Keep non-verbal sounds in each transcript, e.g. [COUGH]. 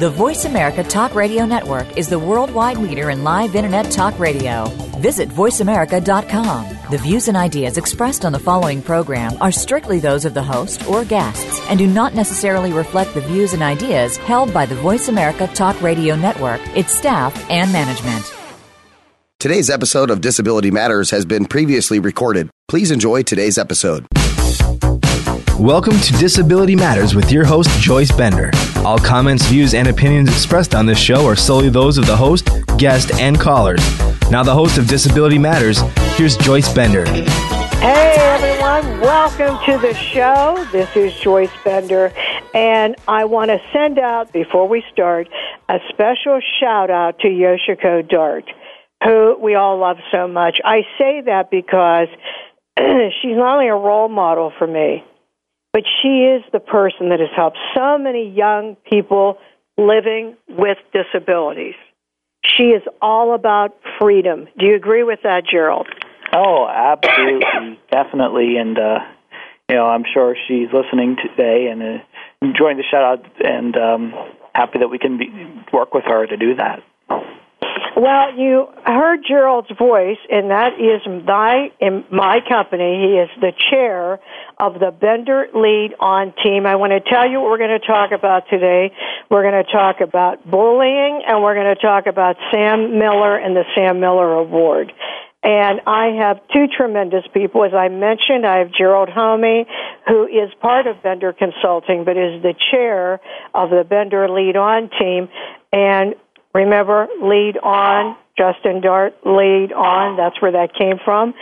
The Voice America Talk Radio Network is the worldwide leader in live Internet talk radio. Visit VoiceAmerica.com. The views and ideas expressed on the following program are strictly those of the host or guests and do not necessarily reflect the views and ideas held by the Voice America Talk Radio Network, its staff, and management. Today's episode of Disability Matters has been previously recorded. Please enjoy today's episode. Welcome to Disability Matters with your host, Joyce Bender. All comments, views, and opinions expressed on this show are solely those of the host, guest, and callers. Now, the host of Disability Matters, here's Joyce Bender. Hey everyone, welcome to the show. This is Joyce Bender, and I want to send out, before we start, a special shout out to Yoshiko Dart, who we all love so much. I say that because [CLEARS THROAT] she's not only a role model for me, but she is the person that has helped so many young people living with disabilities. She is all about freedom. Do you agree with that, Gerald? Oh, absolutely, definitely, and uh, you know, I'm sure she's listening today and uh, enjoying the shout out, and um, happy that we can be, work with her to do that. Well, you heard Gerald's voice, and that is my in my company. He is the chair of the Bender Lead On team. I want to tell you what we're going to talk about today. We're going to talk about bullying, and we're going to talk about Sam Miller and the Sam Miller Award. And I have two tremendous people. As I mentioned, I have Gerald Homme, who is part of Bender Consulting, but is the chair of the Bender Lead On team. And remember, lead on, Justin Dart, lead on. That's where that came from.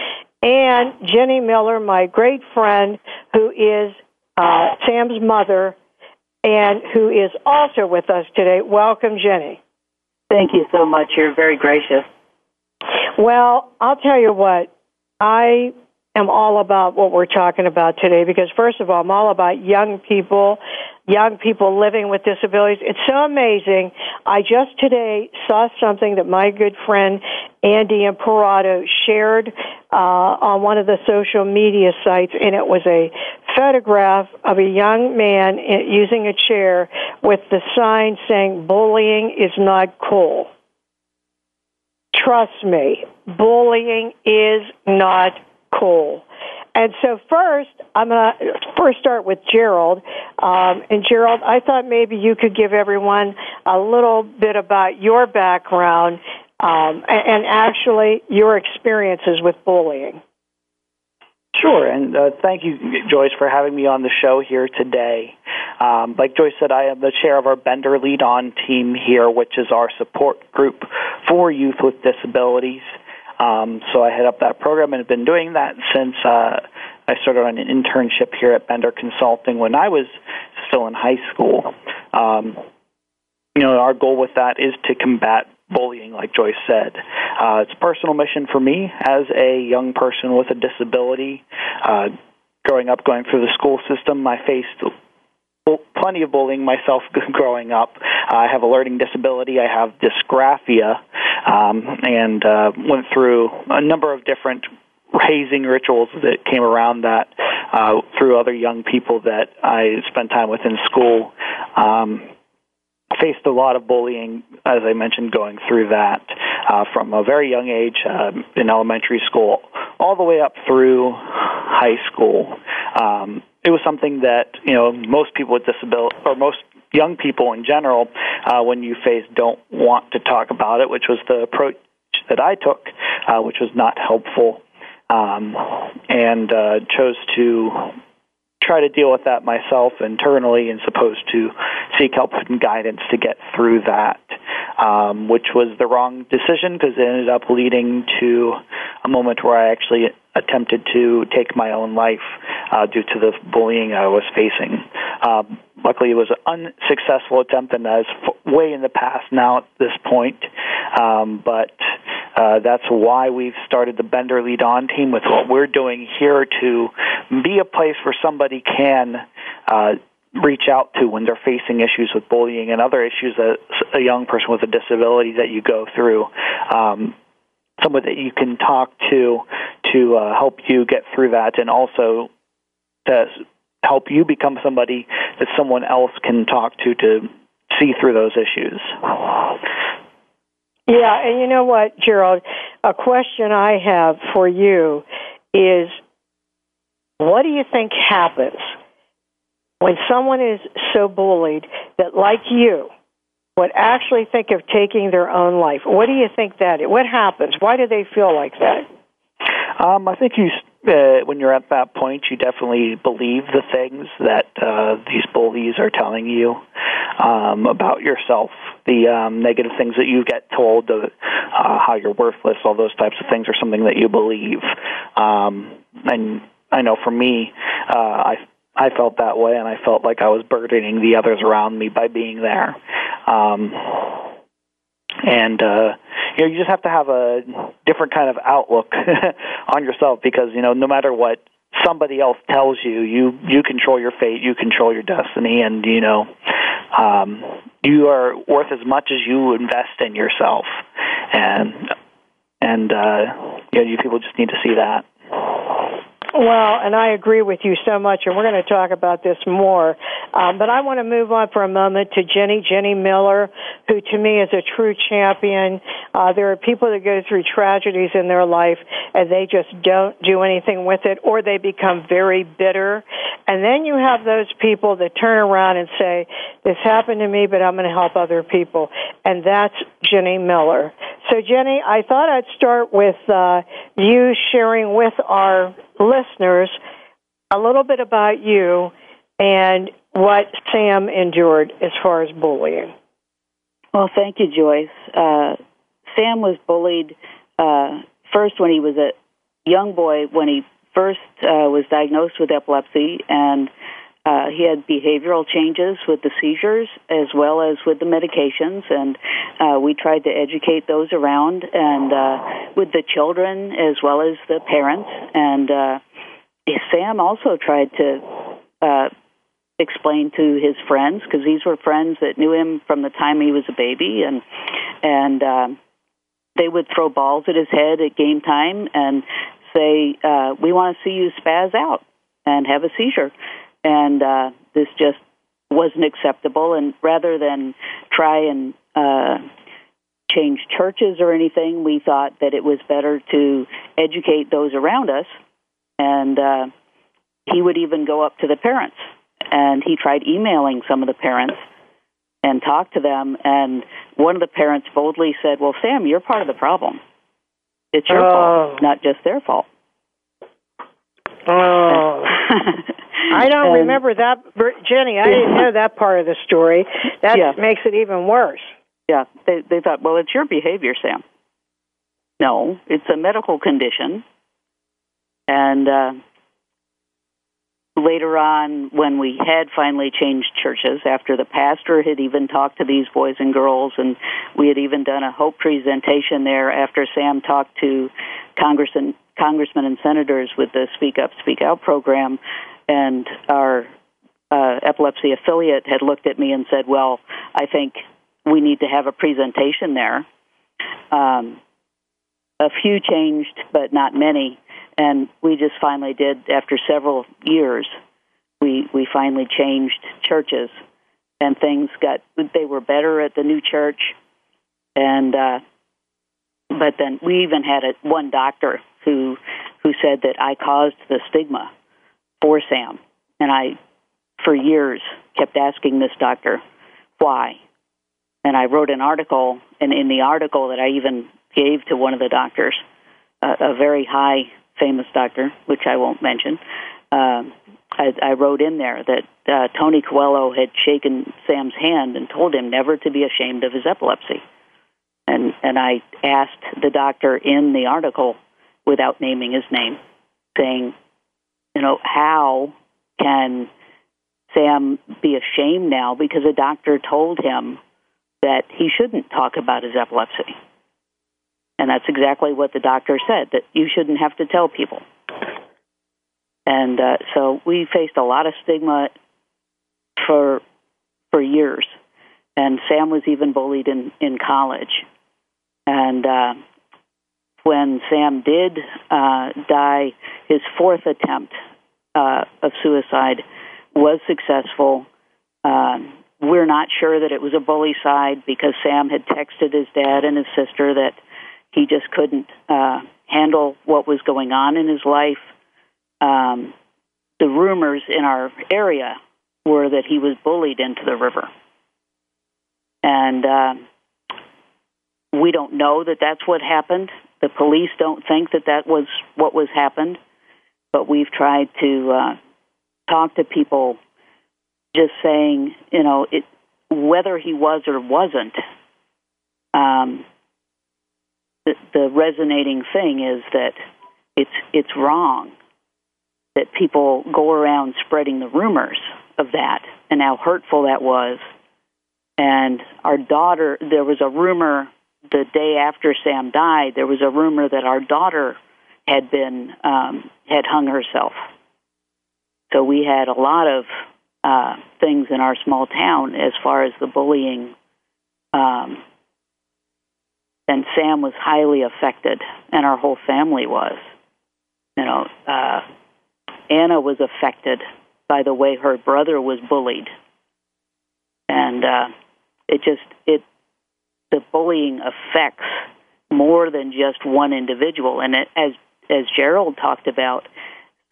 And Ginny Miller, my great friend, who is uh, Sam's mother and who is also with us today. Welcome, Ginny. Thank you so much. You're very gracious. Well, I'll tell you what, I am all about what we're talking about today because, first of all, I'm all about young people, young people living with disabilities. It's so amazing. I just today saw something that my good friend Andy Imparato shared uh, on one of the social media sites, and it was a photograph of a young man using a chair with the sign saying, Bullying is not cool. Trust me, bullying is not cool. And so first, I'm going to first start with Gerald. Um, and Gerald, I thought maybe you could give everyone a little bit about your background um, and, and actually your experiences with bullying. Sure, and uh, thank you, Joyce, for having me on the show here today. Um, like Joyce said, I am the chair of our Bender Lead On team here, which is our support group for youth with disabilities. Um, so I head up that program and have been doing that since uh, I started on an internship here at Bender Consulting when I was still in high school. Um, you know, our goal with that is to combat bullying, like Joyce said. Uh, it's a personal mission for me as a young person with a disability. Uh, growing up, going through the school system, I faced plenty of bullying myself [LAUGHS] growing up. I have a learning disability. I have dysgraphia, um, and uh, went through a number of different hazing rituals that came around that uh, through other young people that I spent time with in school. Um, faced a lot of bullying, as I mentioned, going through that uh, from a very young age uh, in elementary school all the way up through high school. Um, it was something that you know most people with disability or most young people in general, uh, when you face, don't want to talk about it, which was the approach that I took, uh, which was not helpful, um, and uh, chose to try to deal with that myself internally and supposed to seek help and guidance to get through that, um, which was the wrong decision because it ended up leading to a moment where I actually attempted to take my own life uh, due to the bullying I was facing. Um, luckily, it was an unsuccessful attempt, and that is f- way in the past now at this point. Um, but uh, that's why we've started the Bender Lead On team with what we're doing here to be a place where somebody can uh, reach out to when they're facing issues with bullying and other issues that a young person with a disability that you go through. Um, someone that you can talk to to uh, help you get through that, and also to help you become somebody that someone else can talk to to see through those issues. Yeah, and you know what, Gerald? A question I have for you is what do you think happens when someone is so bullied that, like you, would actually think of taking their own life? What do you think that? What happens? Why do they feel like that? Um, I think you, uh, when you're at that point, you definitely believe the things that uh, these bullies are telling you um, about yourself. The um, negative things that you get told, uh, how you're worthless, all those types of things are something that you believe. Um, and I know for me, uh, I I felt that way, and I felt like I was burdening the others around me by being there. Um, and uh, you know, you just have to have a different kind of outlook [LAUGHS] on yourself because you know, no matter what somebody else tells you, you you control your fate, you control your destiny, and you know, um, you are worth as much as you invest in yourself, and and uh, you know, you people just need to see that. Well, and I agree with you so much, and we're going to talk about this more. Um, but I want to move on for a moment to Ginny, Ginny Miller, who to me is a true champion. Uh, there are people that go through tragedies in their life and they just don't do anything with it, or they become very bitter. And then you have those people that turn around and say, This happened to me, but I'm going to help other people. And that's Ginny Miller. So, Ginny, I thought I'd start with uh, you sharing with our listeners a little bit about you and what Sam endured as far as bullying. Well, thank you, Joyce. Uh, Sam was bullied uh, first when he was a young boy, when he first uh, was diagnosed with epilepsy, and uh, he had behavioral changes with the seizures as well as with the medications, and uh, we tried to educate those around and uh, with the children as well as the parents. And uh, Sam also tried to uh, explain to his friends because these were friends that knew him from the time he was a baby, and and uh, they would throw balls at his head at game time and say, uh, "We want to see you spaz out and have a seizure." And uh, this just wasn't acceptable. And rather than try and uh, change churches or anything, we thought that it was better to educate those around us. And uh, he would even go up to the parents, and he tried emailing some of the parents and talked to them. And one of the parents boldly said, "Well, Sam, you're part of the problem. It's your oh. fault, not just their fault." Oh. [LAUGHS] I don't and, remember that, Ginny. I didn't know that part of the story. That yeah. makes it even worse. Yeah, they they thought, well, it's your behavior, Sam. No, it's a medical condition. And uh, later on, when we had finally changed churches, after the pastor had even talked to these boys and girls, and we had even done a hope presentation there after Sam talked to Congressman, congressmen and senators with the Speak Up, Speak Out program, and our uh, epilepsy affiliate had looked at me and said, "Well, I think we need to have a presentation there." Um, a few changed, but not many, and we just finally did. After several years, we we finally changed churches, and things got they were better at the new church, and uh, but then we even had a, one doctor who who said that I caused the stigma for Sam. And I, for years, kept asking this doctor, why? And I wrote an article, and in the article that I even gave to one of the doctors, uh, a very high famous doctor, which I won't mention, uh, I, I wrote in there that uh, Tony Coelho had shaken Sam's hand and told him never to be ashamed of his epilepsy. And and I asked the doctor in the article, without naming his name, saying, you know, how can Sam be ashamed now because a doctor told him that he shouldn't talk about his epilepsy? And that's exactly what the doctor said that you shouldn't have to tell people. And uh, so we faced a lot of stigma for for years, and Sam was even bullied in in college. And uh, when Sam did uh, die, his fourth attempt uh, of suicide was successful. Um, we're not sure that it was a bullycide because Sam had texted his dad and his sister that he just couldn't uh, handle what was going on in his life. Um, the rumors in our area were that he was bullied into the river. And uh, we don't know that that's what happened. The police don't think that that was what was happened. But we've tried to uh, talk to people just saying, you know, it, whether he was or wasn't, um, the, the resonating thing is that it's it's wrong that people go around spreading the rumors of that and how hurtful that was. And our daughter, there was a rumor the day after Sam died. There was a rumor that our daughter had been um, had hung herself. So we had a lot of uh, things in our small town as far as the bullying. Um, and Sam was highly affected, and our whole family was. You know, uh, Anna was affected by the way her brother was bullied, and uh, it just it the bullying affects more than just one individual. And it, as as Gerald talked about,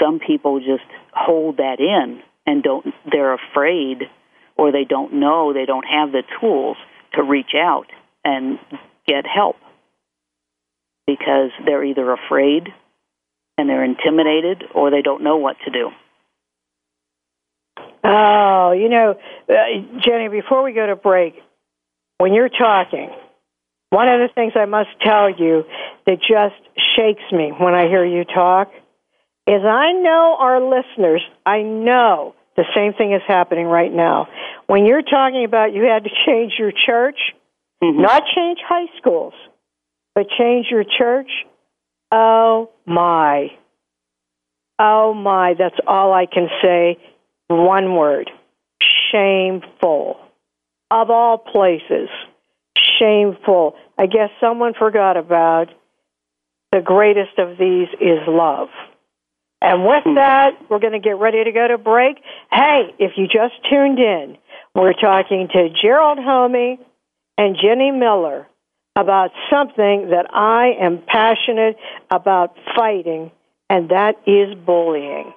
some people just hold that in and don't they're afraid or they don't know they don't have the tools to reach out and get help because they're either afraid and they're intimidated or they don't know what to do oh you know uh, ginny before we go to break when you're talking one of the things i must tell you that just shakes me when i hear you talk is I know our listeners, I know the same thing is happening right now. When you're talking about you had to change your church, mm-hmm. not change high schools, but change your church, oh my. Oh my, that's all I can say. One word shameful. Of all places, shameful. I guess someone forgot about the greatest of these is love. And with hmm. that, we're going to get ready to go to break. Hey, if you just tuned in, we're talking to Gerald Homme and Ginny Miller about something that I am passionate about fighting, and that is bullying.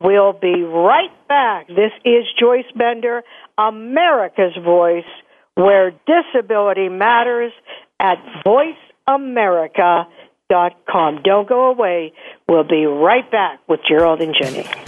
We'll be right back. This is Joyce Bender, America's Voice, where disability matters at Voice America com. Don't go away. We'll be right back with Gerald and Ginny.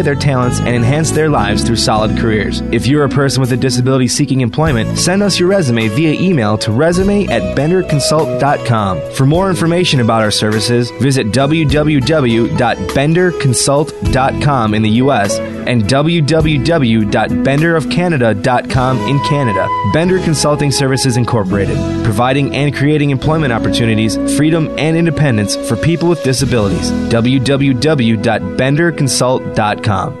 their talents and enhance their lives through solid careers. If you're a person with a disability seeking employment, send us your resume via email to resume at benderconsult.com. For more information about our services, visit www.benderconsult.com in the U.S. and www.benderofcanada.com in Canada. Bender Consulting Services Incorporated, providing and creating employment opportunities, freedom, and independence for people with disabilities. www.benderconsult.com com.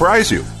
surprise you.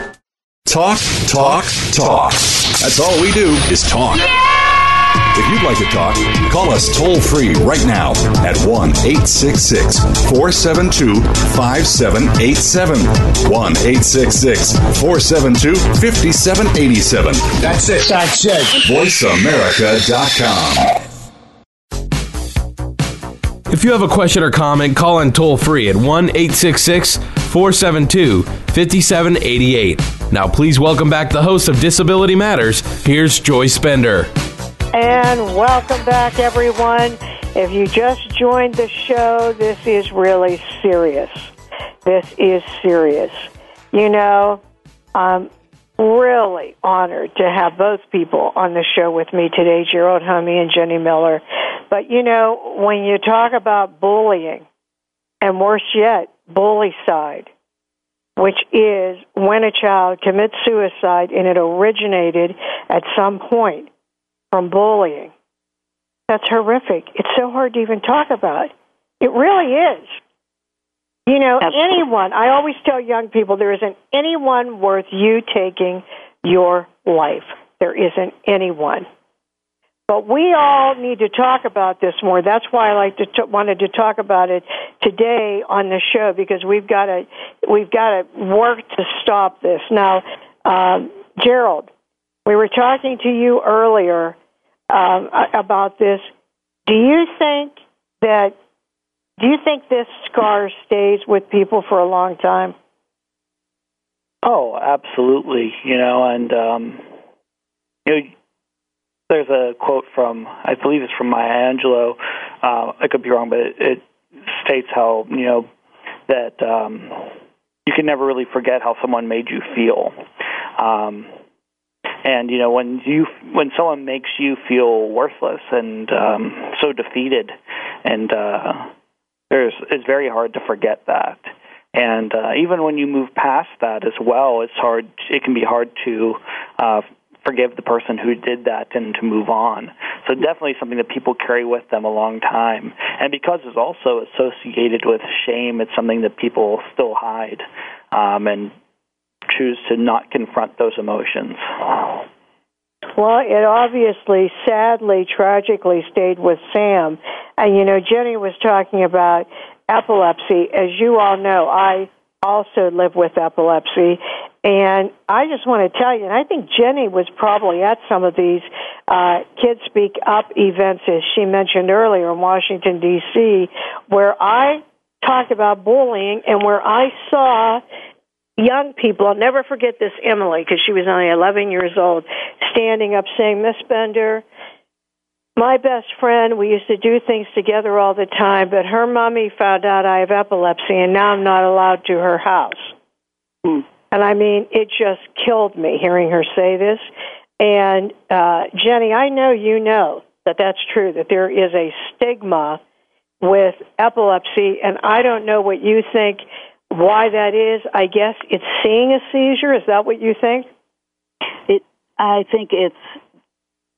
Talk, talk, talk. That's all we do is talk. If you'd like to talk, call us toll free right now at 1 866 472 5787. 1 866 472 5787. That's it. That's it. VoiceAmerica.com. If you have a question or comment, call in toll free at 1 866 472 5788. Now, please welcome back the host of Disability Matters. Here's Joyce Bender. And welcome back, everyone. If you just joined the show, this is really serious. This is serious. You know, I'm really honored to have both people on the show with me today, Gerald Homme and Ginny Miller. But, you know, when you talk about bullying, and worse yet, bully side, which is when a child commits suicide and it originated at some point from bullying. That's horrific. It's so hard to even talk about. It really is. You know, anyone, I always tell young people there isn't anyone worth you taking your life. There isn't anyone. But we all need to talk about this more. That's why I like to t- wanted to talk about it today on the show because we've got to we've got to work to stop this. Now, um, Gerald, we were talking to you earlier um, about this. Do you think that do you think this scar stays with people for a long time? Oh, absolutely. You know, and um, you know there's a quote from I believe it's from Maya Angelou. Uh, I could be wrong, but it, it states how you know that um, you can never really forget how someone made you feel. Um, and you know when you when someone makes you feel worthless and um, so defeated, and uh, there's it's very hard to forget that. And uh, even when you move past that as well, it's hard. It can be hard to uh, forgive the person who did that and to move on. So definitely something that people carry with them a long time. And because it's also associated with shame, it's something that people still hide um, and choose to not confront those emotions. Well, it obviously, sadly, tragically stayed with Sam. And, you know, Ginny was talking about epilepsy. As you all know, I also live with epilepsy. And I just want to tell you, and I think Ginny was probably at some of these uh, Kids Speak Up events, as she mentioned earlier in Washington, D.C., where I talked about bullying and where I saw young people, I'll never forget this Emily, because she was only 11 years old, standing up saying, Miss Bender, my best friend, we used to do things together all the time, but her mommy found out I have epilepsy, and now I'm not allowed to her house. Mm. And I mean, it just killed me hearing her say this. And uh, Ginny, I know you know that that's true, that there is a stigma with epilepsy, and I don't know what you think why that is. I guess it's seeing a seizure. Is that what you think? It. I think it's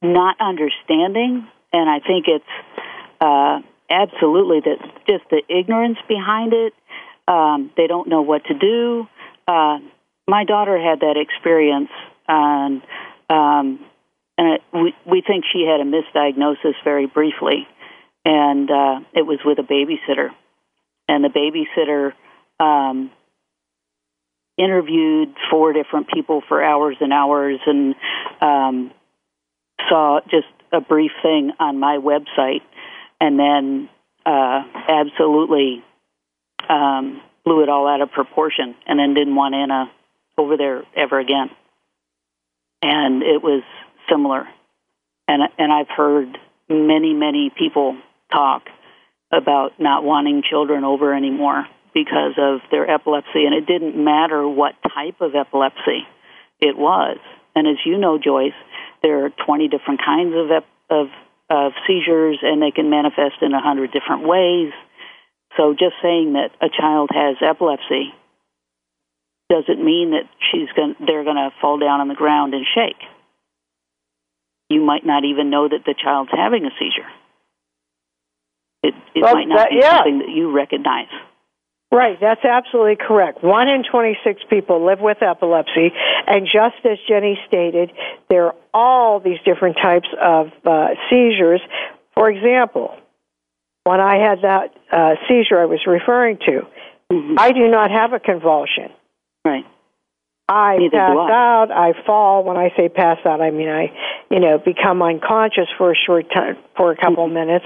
not understanding, and I think it's uh, absolutely that just the ignorance behind it. Um, they don't know what to do. Uh, my daughter had that experience, and um, and it, we we think she had a misdiagnosis very briefly, and uh, it was with a babysitter, and the babysitter um, interviewed four different people for hours and hours, and um, saw just a brief thing on my website, and then uh, absolutely um, blew it all out of proportion, and then didn't want Anna over there ever again. And it was similar, and and I've heard many many people talk about not wanting children over anymore because of their epilepsy, and it didn't matter what type of epilepsy it was. And as you know, Joyce, there are 20 different kinds of ep- of of seizures, and they can manifest in a hundred different ways. So, just saying that a child has epilepsy doesn't mean that she's going they're going to fall down on the ground and shake. You might not even know that the child's having a seizure. It it Well, might not that- be yeah. something that you recognize. Right, that's absolutely correct. One in 26 people live with epilepsy, and just as Ginny stated, there are all these different types of uh, seizures. For example, when I had that uh, seizure I was referring to, I do not have a convulsion. Right. I Neither pass I. out, I fall. When I say pass out, I mean I, you know, become unconscious for a short time, for a couple minutes.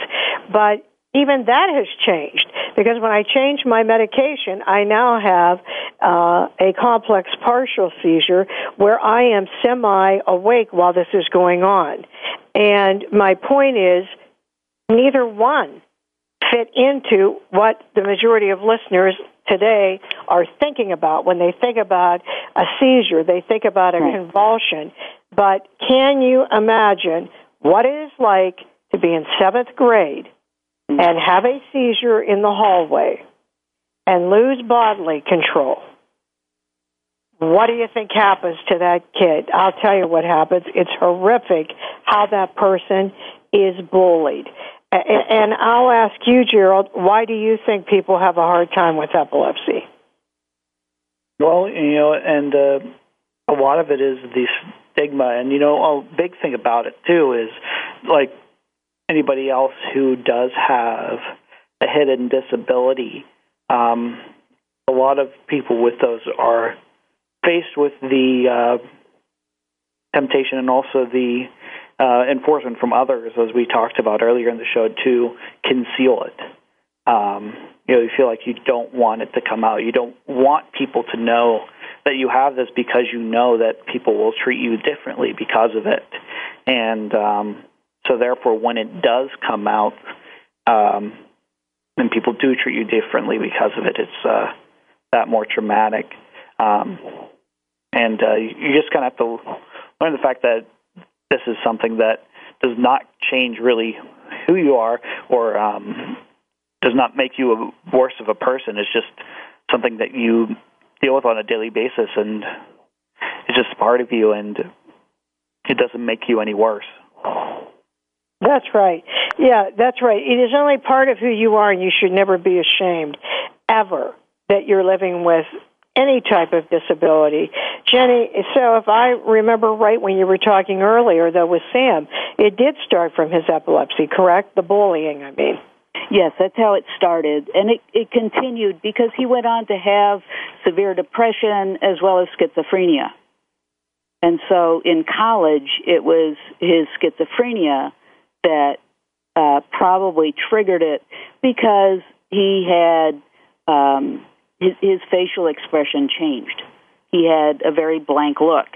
But even that has changed because when I changed my medication, I now have uh, a complex partial seizure where I am semi awake while this is going on. And my point is, neither one fit into what the majority of listeners today are thinking about when they think about a seizure, they think about a convulsion. But can you imagine what it is like to be in seventh grade mm. and have a seizure in the hallway and lose bodily control? What do you think happens to that kid? I'll tell you what happens. It's horrific how that person is bullied. And I'll ask you, Gerald, why do you think people have a hard time with epilepsy? Well, you know, and uh, a lot of it is the stigma, and you know, a big thing about it too is like anybody else who does have a hidden disability. Um, a lot of people with those are faced with the uh, temptation and also the uh, enforcement from others, as we talked about earlier in the show, to conceal it. Um, you know, you feel like you don't want it to come out. You don't want people to know that you have this because you know that people will treat you differently because of it. And um, so, therefore, when it does come out, um, and people do treat you differently because of it, it's uh, that more traumatic. Um, and uh, you you just kind of have to learn the fact that this is something that does not change really who you are or um, does not make you a worse of a person. It's just something that you deal with on a daily basis, and it's just part of you, and it doesn't make you any worse. That's right. Yeah, that's right. It is only part of who you are, and you should never be ashamed, ever, that you're living with any type of disability. Ginny, so if I remember right when you were talking earlier, though, with Sam, it did start from his epilepsy, correct? The bullying, I mean. Yes, that's how it started. And it, it continued because he went on to have severe depression as well as schizophrenia. And so in college, it was his schizophrenia that uh, probably triggered it because he had um, his, his facial expression changed. He had a very blank look.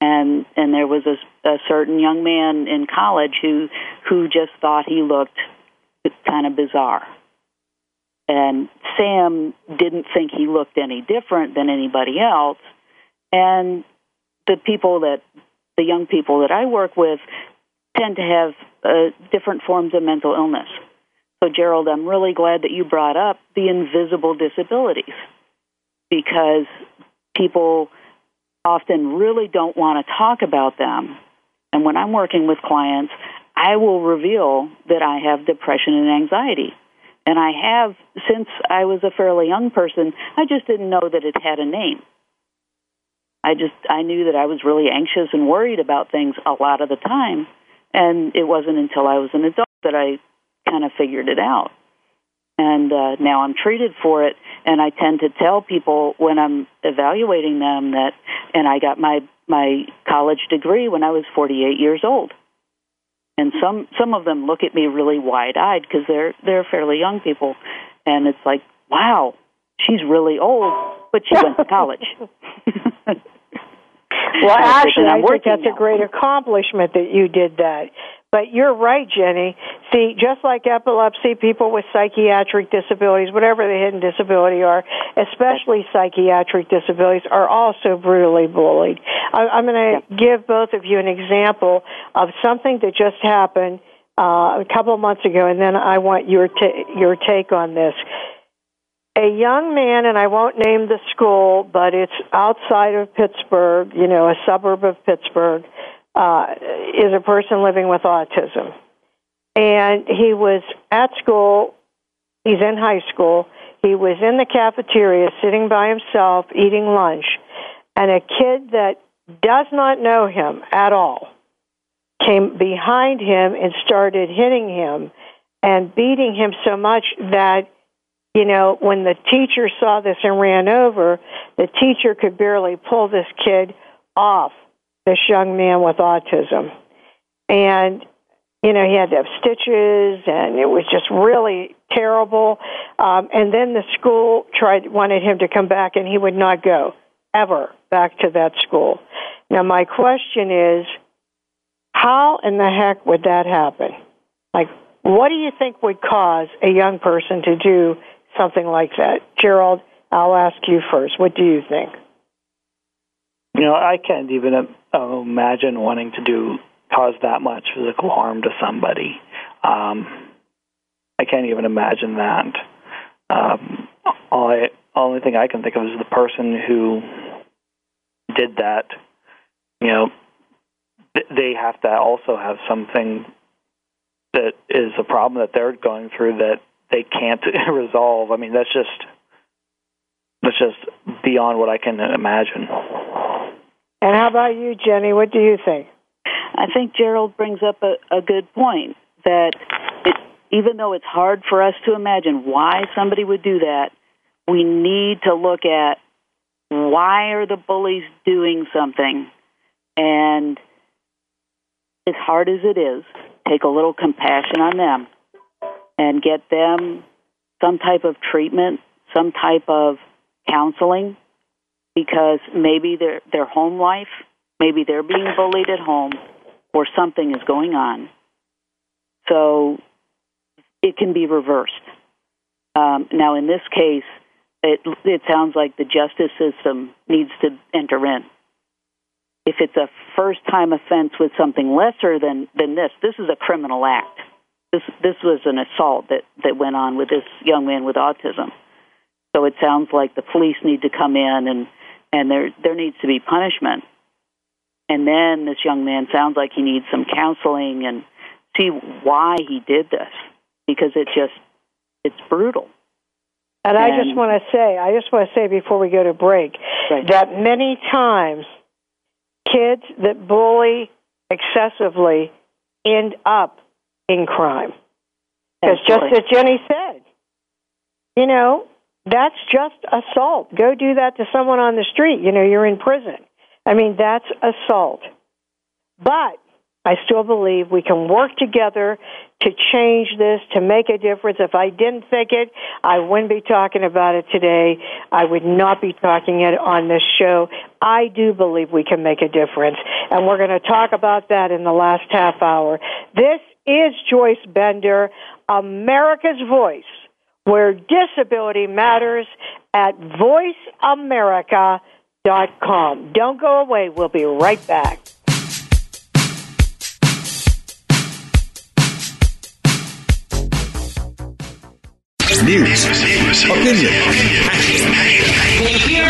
And and there was a, a certain young man in college who who just thought he looked kind of bizarre. And Sam didn't think he looked any different than anybody else. And the people that, the young people that I work with, tend to have uh, different forms of mental illness. So, Gerald, I'm really glad that you brought up the invisible disabilities because people often really don't want to talk about them. And when I'm working with clients, I will reveal that I have depression and anxiety. And I have since I was a fairly young person, I just didn't know that it had a name. I just I knew that I was really anxious and worried about things a lot of the time, and it wasn't until I was an adult that I kind of figured it out. And uh, now I'm treated for it, and I tend to tell people when I'm evaluating them that, and I got my my college degree when I was 48 years old and some some of them look at me really wide eyed because they're they're fairly young people, and it's like, wow, she's really old, but she went to college. [LAUGHS] well, actually, I think that's now. a great accomplishment that you did that. But you're right, Ginny. See, just like epilepsy, people with psychiatric disabilities, whatever the hidden disability are, especially psychiatric disabilities, are also brutally bullied. I, am going to give both of you an example of something that just happened uh, a couple of months ago, and then I want your ta- your take on this. A young man, and I won't name the school, but it's outside of Pittsburgh, you know, a suburb of Pittsburgh uh, is a person living with autism. And he was at school, he's in high school, he was in the cafeteria sitting by himself eating lunch, and a kid that does not know him at all came behind him and started hitting him and beating him so much that you know when the teacher saw this and ran over the teacher could barely pull this kid off this young man with autism. And, you know, he had to have stitches and it was just really terrible. Um, and then the school tried, wanted him to come back and he would not go ever back to that school. Now, my question is, how in the heck would that happen? Like, what do you think would cause a young person to do something like that? Gerald, I'll ask you first. What do you think? You know, I can't even uh, imagine wanting to do cause that much physical harm to somebody. Um, I can't even imagine that. Um, all I, only thing I can think of is the person who did that. You know, they have to also have something that is a problem that they're going through that they can't [LAUGHS] resolve. I mean, that's just that's just beyond what I can imagine. And how about you, Ginny? What do you think? I think Gerald brings up a, a good point that it, even though it's hard for us to imagine why somebody would do that, we need to look at why are the bullies doing something and as hard as it is, take a little compassion on them and get them some type of treatment, some type of counseling because maybe their their home life, maybe they're being bullied at home, or something is going on. So it can be reversed. Um, now, in this case, it it sounds like the justice system needs to enter in. If it's a first time offense with something lesser than than this, this is a criminal act. This this was an assault that that went on with this young man with autism. So it sounds like the police need to come in and and there there needs to be punishment. And then this young man sounds like he needs some counseling and see why he did this because it just it's brutal. And, and I just want to say, I just want to say before we go to break right. that many times kids that bully excessively end up in crime. Because just as Ginny said, you know, that's just assault. Go do that to someone on the street. You know, you're in prison. I mean, that's assault. But I still believe we can work together to change this, to make a difference. If I didn't think it, I wouldn't be talking about it today. I would not be talking it on this show. I do believe we can make a difference. And we're going to talk about that in the last half hour. This is Joyce Bender, America's Voice where disability matters at voiceamerica.com. Don't go away. We'll be right back. news, opinion.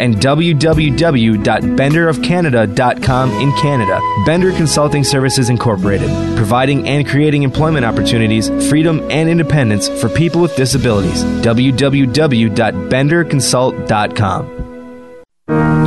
and www.benderofcanada.com in Canada. Bender Consulting Services Incorporated, providing and creating employment opportunities, freedom, and independence for people with disabilities. www.benderconsult.com.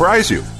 surprise you.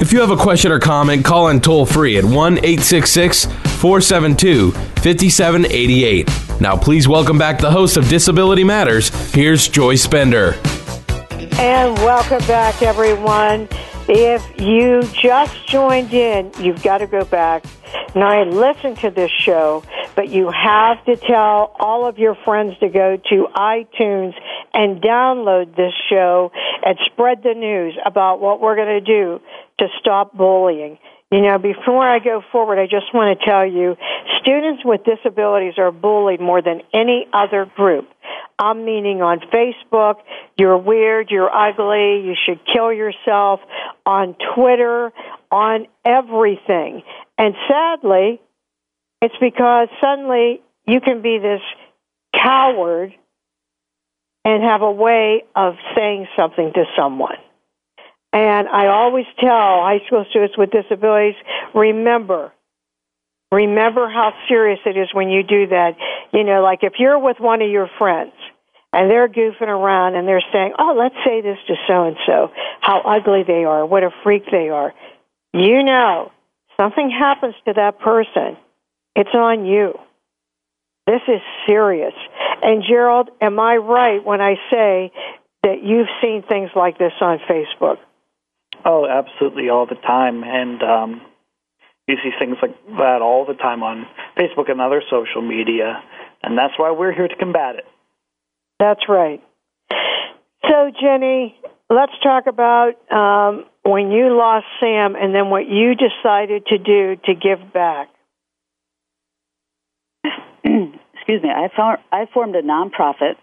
If you have a question or comment, call in toll free at 1 866 472 5788. Now, please welcome back the host of Disability Matters. Here's Joyce Bender. And welcome back, everyone. If you just joined in, you've got to go back. Now, I listen to this show, but you have to tell all of your friends to go to iTunes and download this show and spread the news about what we're going to do to stop bullying. You know, before I go forward, I just want to tell you students with disabilities are bullied more than any other group. I'm meaning on Facebook, you're weird, you're ugly, you should kill yourself, on Twitter, on everything. And sadly, it's because suddenly you can be this coward and have a way of saying something to someone. And I always tell high school students with disabilities remember, remember how serious it is when you do that. You know, like if you're with one of your friends and they're goofing around and they're saying, oh, let's say this to so and so, how ugly they are, what a freak they are. You know, something happens to that person, it's on you. This is serious. And Gerald, am I right when I say that you've seen things like this on Facebook? Oh, absolutely, all the time. And um, you see things like that all the time on Facebook and other social media. And that's why we're here to combat it. That's right. So, Ginny, let's talk about um, when you lost Sam and then what you decided to do to give back. [CLEARS THROAT] Excuse me. I, found, I formed a nonprofit,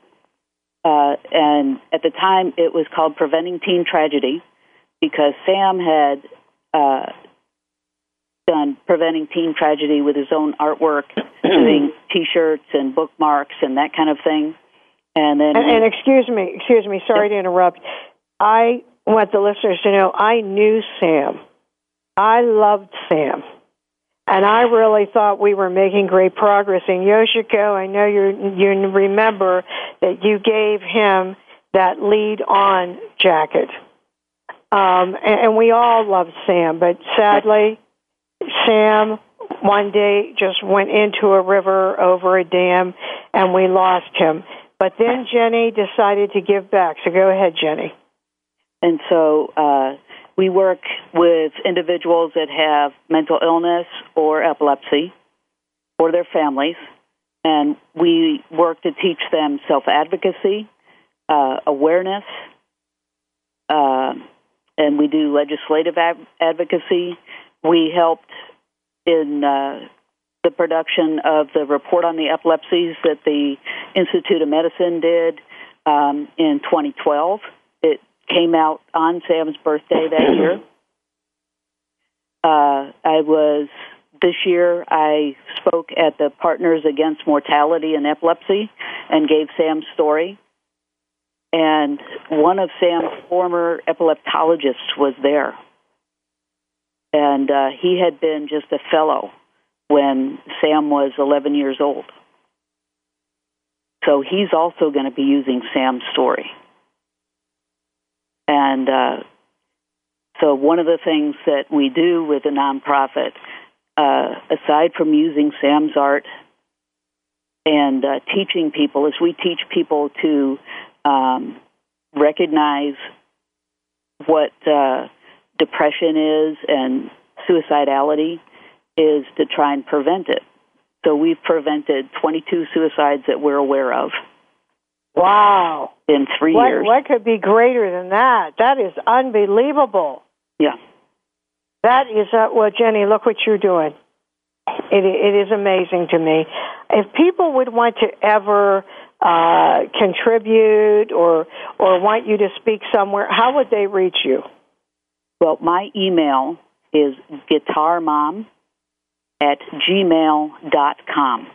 uh, and at the time it was called Preventing Teen Tragedy because Sam had uh, done Preventing Teen Tragedy with his own artwork, [CLEARS THROAT] doing T-shirts and bookmarks and that kind of thing. And then, and, and excuse me, excuse me, sorry to interrupt. I want the listeners to know I knew Sam. I loved Sam. And I really thought we were making great progress. And Yoshiko, I know you you remember that you gave him that lead on jacket. Um, and, and we all loved Sam, but sadly, Sam one day just went into a river over a dam, and we lost him. But then Ginny decided to give back. So go ahead, Ginny. And so uh, we work with individuals that have mental illness or epilepsy or their families, and we work to teach them self advocacy, uh, awareness, uh, and we do legislative ad- advocacy. We helped in uh, the production of the report on the epilepsies that the Institute of Medicine did um, in 2012. It came out on Sam's birthday that year. [CLEARS THROAT] Uh, I was this year. I spoke at the Partners Against Mortality and Epilepsy and gave Sam's story. And one of Sam's former epileptologists was there, and uh, he had been just a fellow when Sam was 11 years old. So he's also going to be using Sam's story. And uh, so, one of the things that we do with the nonprofit, uh, aside from using Sam's art and uh, teaching people, is we teach people to um, recognize what uh, depression is and suicidality is to try and prevent it. So we've prevented 22 suicides that we're aware of. Wow. In three what, years. What could be greater than that? That is unbelievable. Yeah. That is, uh, well, Ginny, look what you're doing. It, it is amazing to me. If people would want to ever uh, contribute or or want you to speak somewhere, how would they reach you? Well, my email is guitarmom at gmail.com.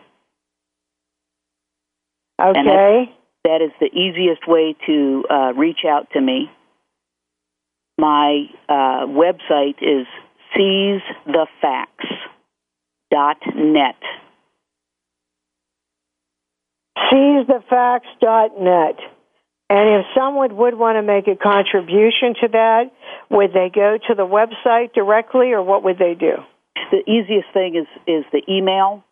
Okay. that is the easiest way to uh, reach out to me. My uh, website is seizethefacts.net. Seizethefacts.net. And if someone would want to make a contribution to that, would they go to the website directly or what would they do? The easiest thing is, is the email,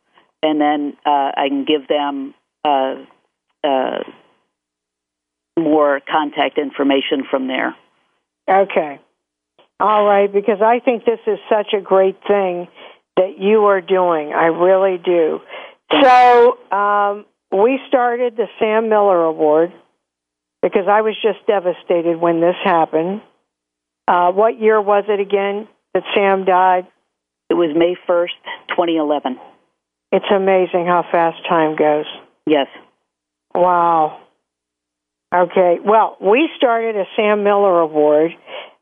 and then uh, I can give them uh, uh, more contact information from there. Okay. All right, because I think this is such a great thing that you are doing. I really do. So, um, we started the Sam Miller Award because I was just devastated when this happened. Uh, what year was it again that Sam died? It was May 1st, 2011. It's amazing how fast time goes. Yes. Wow. Okay. Well, we started a Sam Miller Award,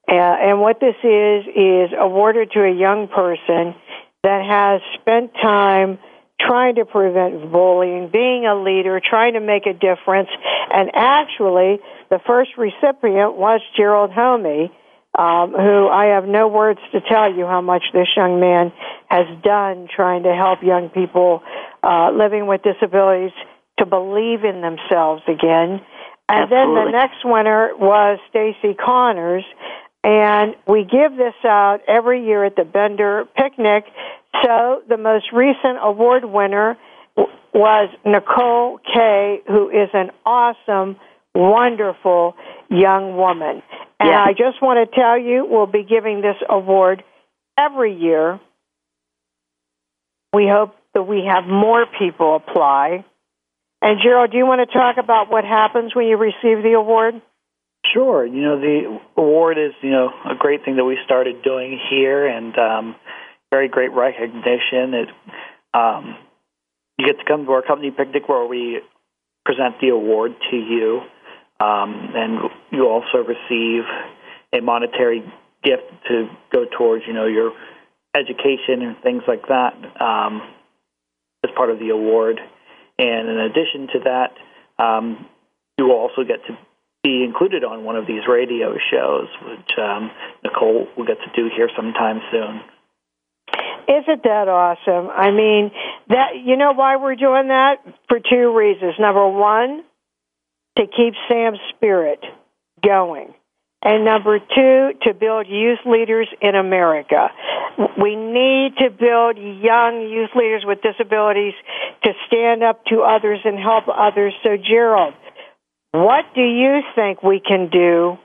uh, and what this is is awarded to a young person that has spent time trying to prevent bullying, being a leader, trying to make a difference. And actually, the first recipient was Gerald Homme, um, who I have no words to tell you how much this young man has done trying to help young people uh, living with disabilities to believe in themselves again. And Absolutely. then the next winner was Stacy Connors. And we give this out every year at the Bender Picnic. So the most recent award winner was Nicole Kay, who is an awesome, wonderful young woman. And Yeah. I just want to tell you, we'll be giving this award every year. We hope that we have more people apply. And Gerald, do you want to talk about what happens when you receive the award? Sure. You know, the award is, you know, a great thing that we started doing here and um, very great recognition. It, um, you get to come to our company picnic where we present the award to you, um, and you also receive a monetary gift to go towards, you know, your education and things like that um, as part of the award. And in addition to that, um, you will also get to be included on one of these radio shows, which um, Nicole will get to do here sometime soon. Isn't that awesome? I mean, that you know why we're doing that for two reasons. Number one, to keep Sam's spirit going. And number two, to build youth leaders in America. We need to build young youth leaders with disabilities to stand up to others and help others. So, Gerald, what do you think we can do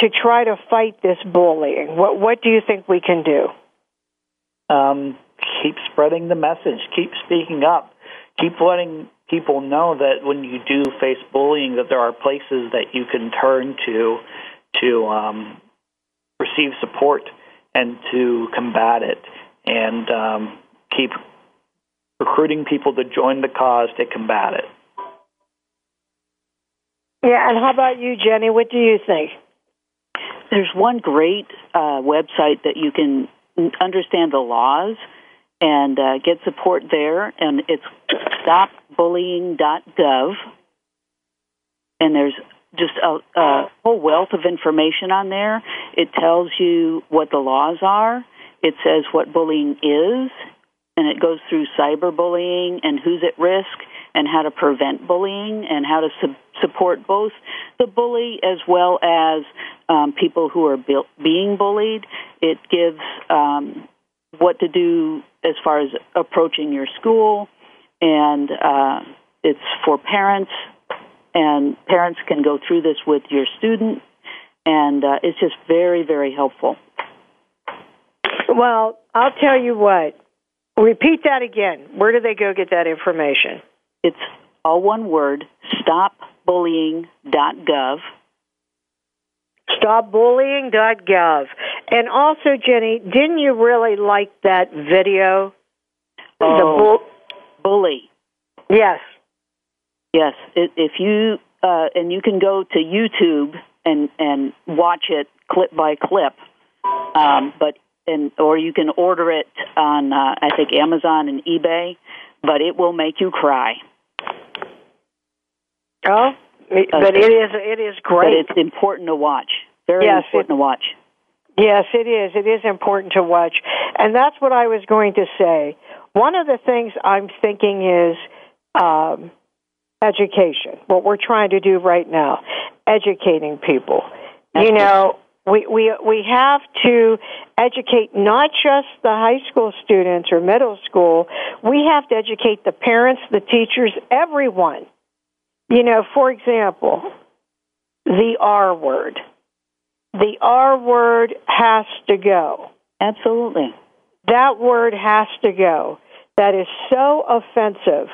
to try to fight this bullying? What What do you think we can do? Um, keep spreading the message. Keep speaking up. Keep letting people know that when you do face bullying, that there are places that you can turn to to um, receive support and to combat it, and um, keep recruiting people to join the cause to combat it. Yeah, and how about you, Ginny? What do you think? There's one great uh, website that you can understand the laws and uh, get support there, and it's stopbullying.gov. And there's just a, a whole wealth of information on there. It tells you what the laws are. It says what bullying is, and it goes through cyberbullying and who's at risk and how to prevent bullying and how to su- support both the bully as well as um, people who are bu- being bullied. It gives um, what to do as far as approaching your school, and uh, it's for parents, and parents can go through this with your student, and uh, it's just very, very helpful. Well, I'll tell you what. Repeat that again. Where do they go get that information? It's all one word, stopbullying.gov. Stopbullying.gov. And also, Ginny, didn't you really like that video? Oh, the bull- bully. Yes. Yes. If you uh, and you can go to YouTube and and watch it clip by clip, um, but and or you can order it on uh, I think Amazon and eBay, but it will make you cry. Oh, but it is it is great. But it's important to watch. Very yes, important it, to watch. Yes, it is. It is important to watch, and that's what I was going to say. One of the things I'm thinking is um, education. What we're trying to do right now, educating people. That's you know, we we we have to educate not just the high school students or middle school. We have to educate the parents, the teachers, everyone. You know, for example, the R word. The R word has to go. Absolutely. That word has to go. That is so offensive.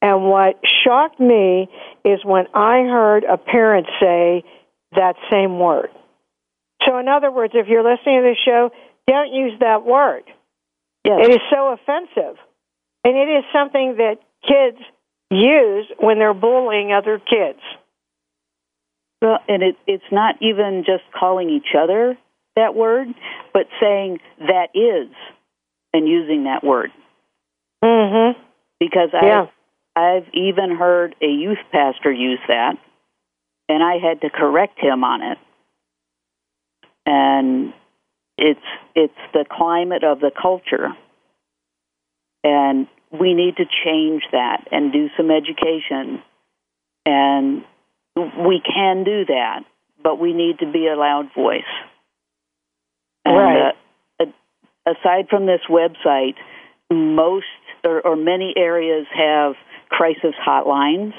And what shocked me is when I heard a parent say that same word. So, in other words, if you're listening to the show, don't use that word. Yes. It is so offensive. And it is something that kids use when they're bullying other kids. Well, and it, it's not even just calling each other that word, but saying that is and using that word. Mm-hmm. Because. I've, I've even heard a youth pastor use that, and I had to correct him on it. And it's it's the climate of the culture, and we need to change that and do some education. And we can do that, but we need to be a loud voice. And, right. Uh, aside from this website, most or, or many areas have crisis hotlines.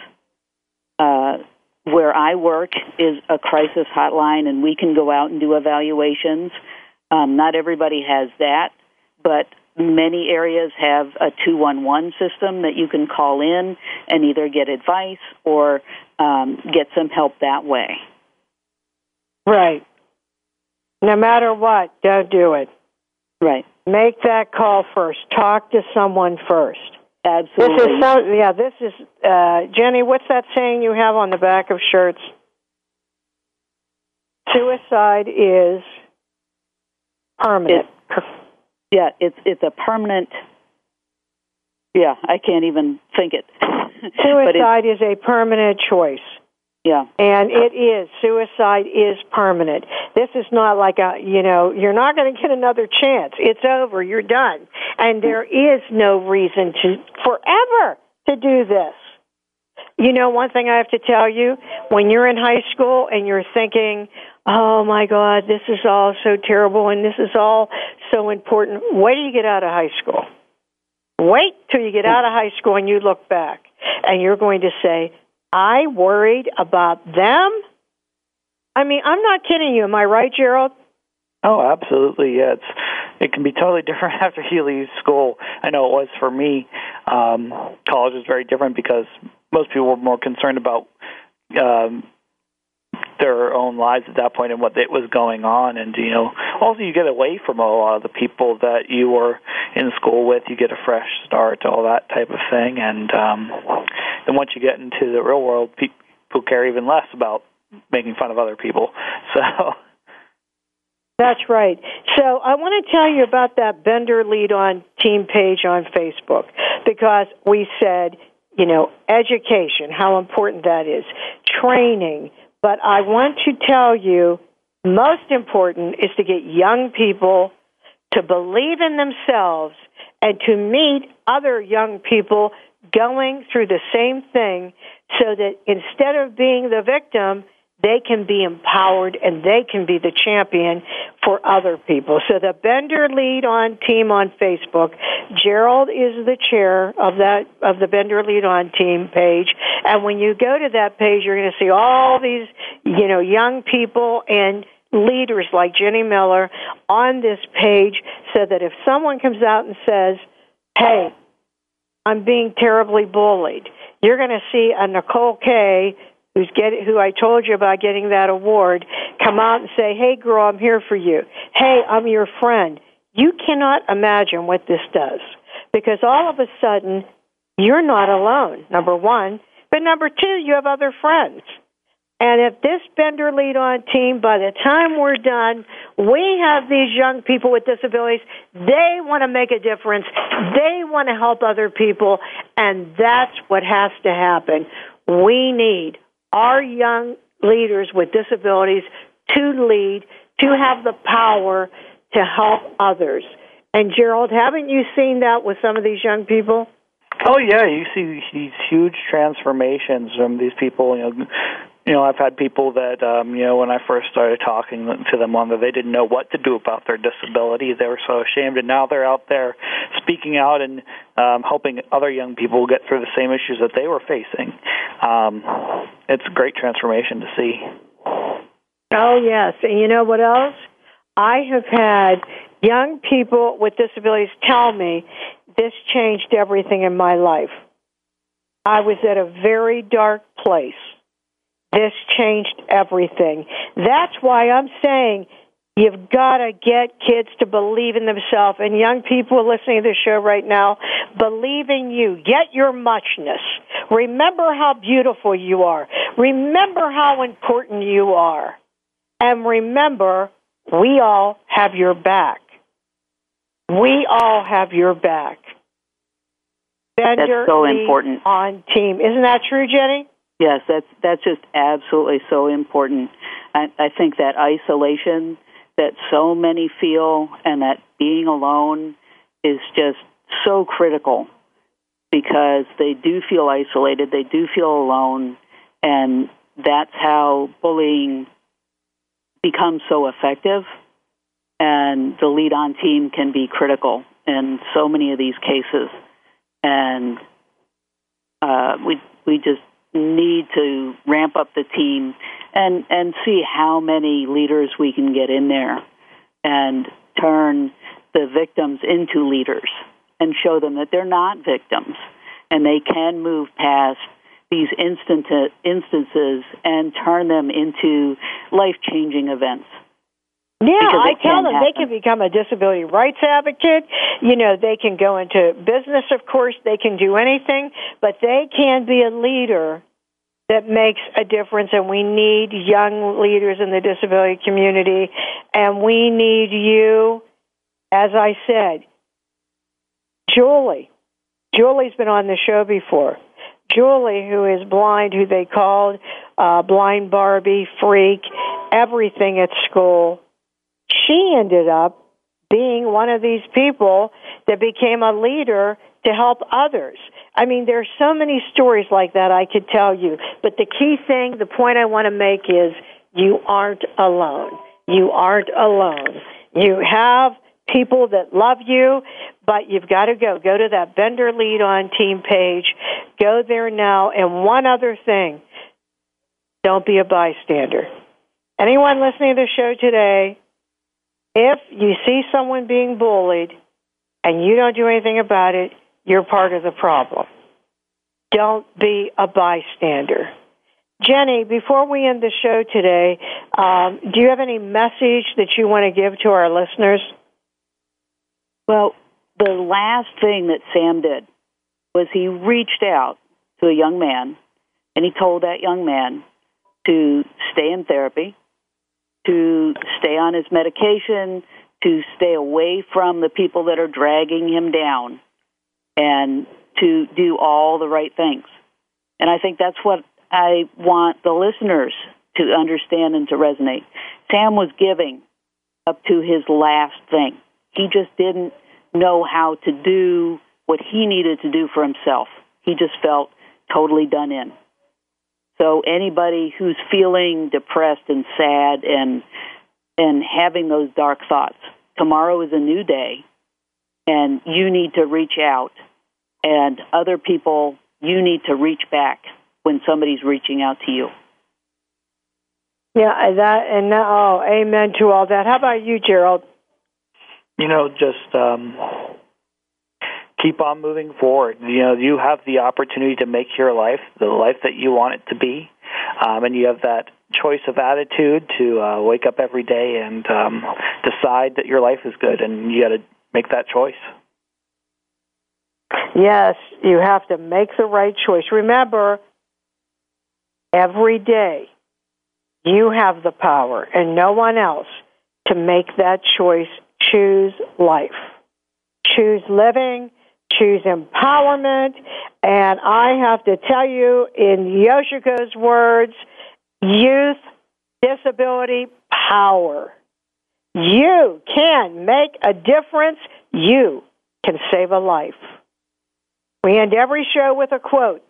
Uh, where I work is a crisis hotline, and we can go out and do evaluations. Um, not everybody has that, but many areas have a 211 system that you can call in and either get advice or um, get some help that way. Right. No matter what, don't do it. Right. Make that call first. Talk to someone first. Absolutely. This is yeah. This is uh, Ginny. What's that saying you have on the back of shirts? Suicide is permanent. It, yeah, it's it's a permanent. Yeah, I can't even think it. Suicide is a permanent choice. Yeah. And it is. Suicide is permanent. This is not like a, you know, you're not going to get another chance. It's over. You're done. And there is no reason to forever to do this. You know, one thing I have to tell you, when you're in high school and you're thinking, oh my God, this is all so terrible and this is all so important, wait till you get out of high school. Wait till you get out of high school and you look back and you're going to say, I worried about them? I mean, I'm not kidding you. Am I right, Gerald? Oh, absolutely. Yeah, it's it can be totally [LAUGHS] different after you leave school. I know it was for me. Um, college was very different because most people were more concerned about um, their own lives at that point and what was going on. And you know also you get away from a lot of the people that you were in school with. You get a fresh start all that type of thing. And um then once you get into the real world people care even less about making fun of other people. [LAUGHS] So. That's right. So I want to tell you about that Bender Lead On team page on Facebook because we said, you know, education, how important that is, training, but I want to tell you most important is to get young people to believe in themselves and to meet other young people going through the same thing so that instead of being the victim, they can be empowered and they can be the champion for other people. So the Bender Lead On team on Facebook, Gerald is the chair of that of the Bender Lead On team page, and when you go to that page, you're going to see all these you know young people and leaders like Ginny Miller on this page, so that if someone comes out and says, "Hey, I'm being terribly bullied," you're going to see a Nicole Kay who's get who I told you about getting that award come out and say, "Hey, girl, I'm here for you. Hey, I'm your friend." You cannot imagine what this does because all of a sudden you're not alone. Number one, but number two, you have other friends. And if this Bender Lead On team, by the time we're done, we have these young people with disabilities, they want to make a difference. They want to help other people. And that's what has to happen. We need our young leaders with disabilities to lead, to have the power to help others. And Gerald, haven't you seen that with some of these young people? Oh yeah, you see these huge transformations from these people. You know, you know, I've had people that, um, you know, when I first started talking to them on that, they didn't know what to do about their disability. They were so ashamed, and now they're out there speaking out and um, helping other young people get through the same issues that they were facing. Um, it's a great transformation to see. Oh yes, and you know what else? I have had young people with disabilities tell me this changed everything in my life. I was at a very dark place this changed everything. That's why I'm saying you've got to get kids to believe in themselves. And young people listening to the show right now, believe in you. Get your muchness. Remember how beautiful you are. Remember how important you are. And remember, we all have your back. We all have your back. Bender That's so important. On team. Isn't that true, Ginny? Yes, that's that's just absolutely so important. I, I think that isolation that so many feel and that being alone is just so critical because they do feel isolated, they do feel alone, and that's how bullying becomes so effective. And the lead on team can be critical in so many of these cases. And uh, we we just need to ramp up the team and and see how many leaders we can get in there and turn the victims into leaders and show them that they're not victims and they can move past these instant instances and turn them into life changing events. Yeah, I tell them happen. they can become a disability rights advocate. You know, they can go into business, of course, they can do anything, but they can be a leader that makes a difference. And we need young leaders in the disability community, and we need you. As I said, Julie. Julie's been on the show before. Julie, who is blind, who they called uh, blind Barbie, freak, everything at school she ended up being one of these people that became a leader to help others. I mean, there are so many stories like that I could tell you. But the key thing, the point I want to make is you aren't alone. You aren't alone. You have people that love you, but you've got to go. Go to that Bender Lead on Team page. Go there now. And one other thing don't be a bystander. Anyone listening to the show today, if you see someone being bullied and you don't do anything about it, you're part of the problem. Don't be a bystander. Ginny, before we end the show today, um, do you have any message that you want to give to our listeners? Well, the last thing that Sam did was he reached out to a young man and he told that young man to stay in therapy, to stay on his medication, to stay away from the people that are dragging him down, and to do all the right things. And I think that's what I want the listeners to understand and to resonate. Sam was giving up to his last thing. He just didn't know how to do what he needed to do for himself. He just felt totally done in. So anybody who's feeling depressed and sad and and having those dark thoughts, tomorrow is a new day and you need to reach out and other people you need to reach back when somebody's reaching out to you. Yeah, that and that, oh, amen to all that. How about you, Gerald? You know, just um, keep on moving forward. You know, you have the opportunity to make your life the life that you want it to be, um, and you have that choice of attitude to uh, wake up every day and um, decide that your life is good, and you got to make that choice. Yes, you have to make the right choice. Remember, every day you have the power, and no one else, to make that choice. Choose life. Choose living choose empowerment. And I have to tell you, in Yoshiko's words, youth disability power. You can make a difference. You can save a life. We end every show with a quote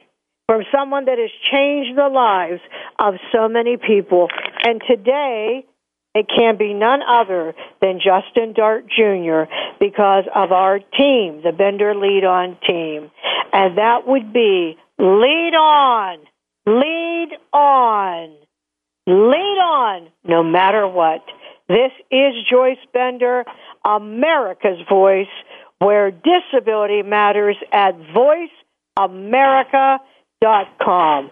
from someone that has changed the lives of so many people. And today, it can be none other than Justin Dart Jr. because of our team, the Bender Lead On team. And that would be lead on, lead on, lead on, no matter what. This is Joyce Bender, America's Voice, where disability matters at voiceamerica.com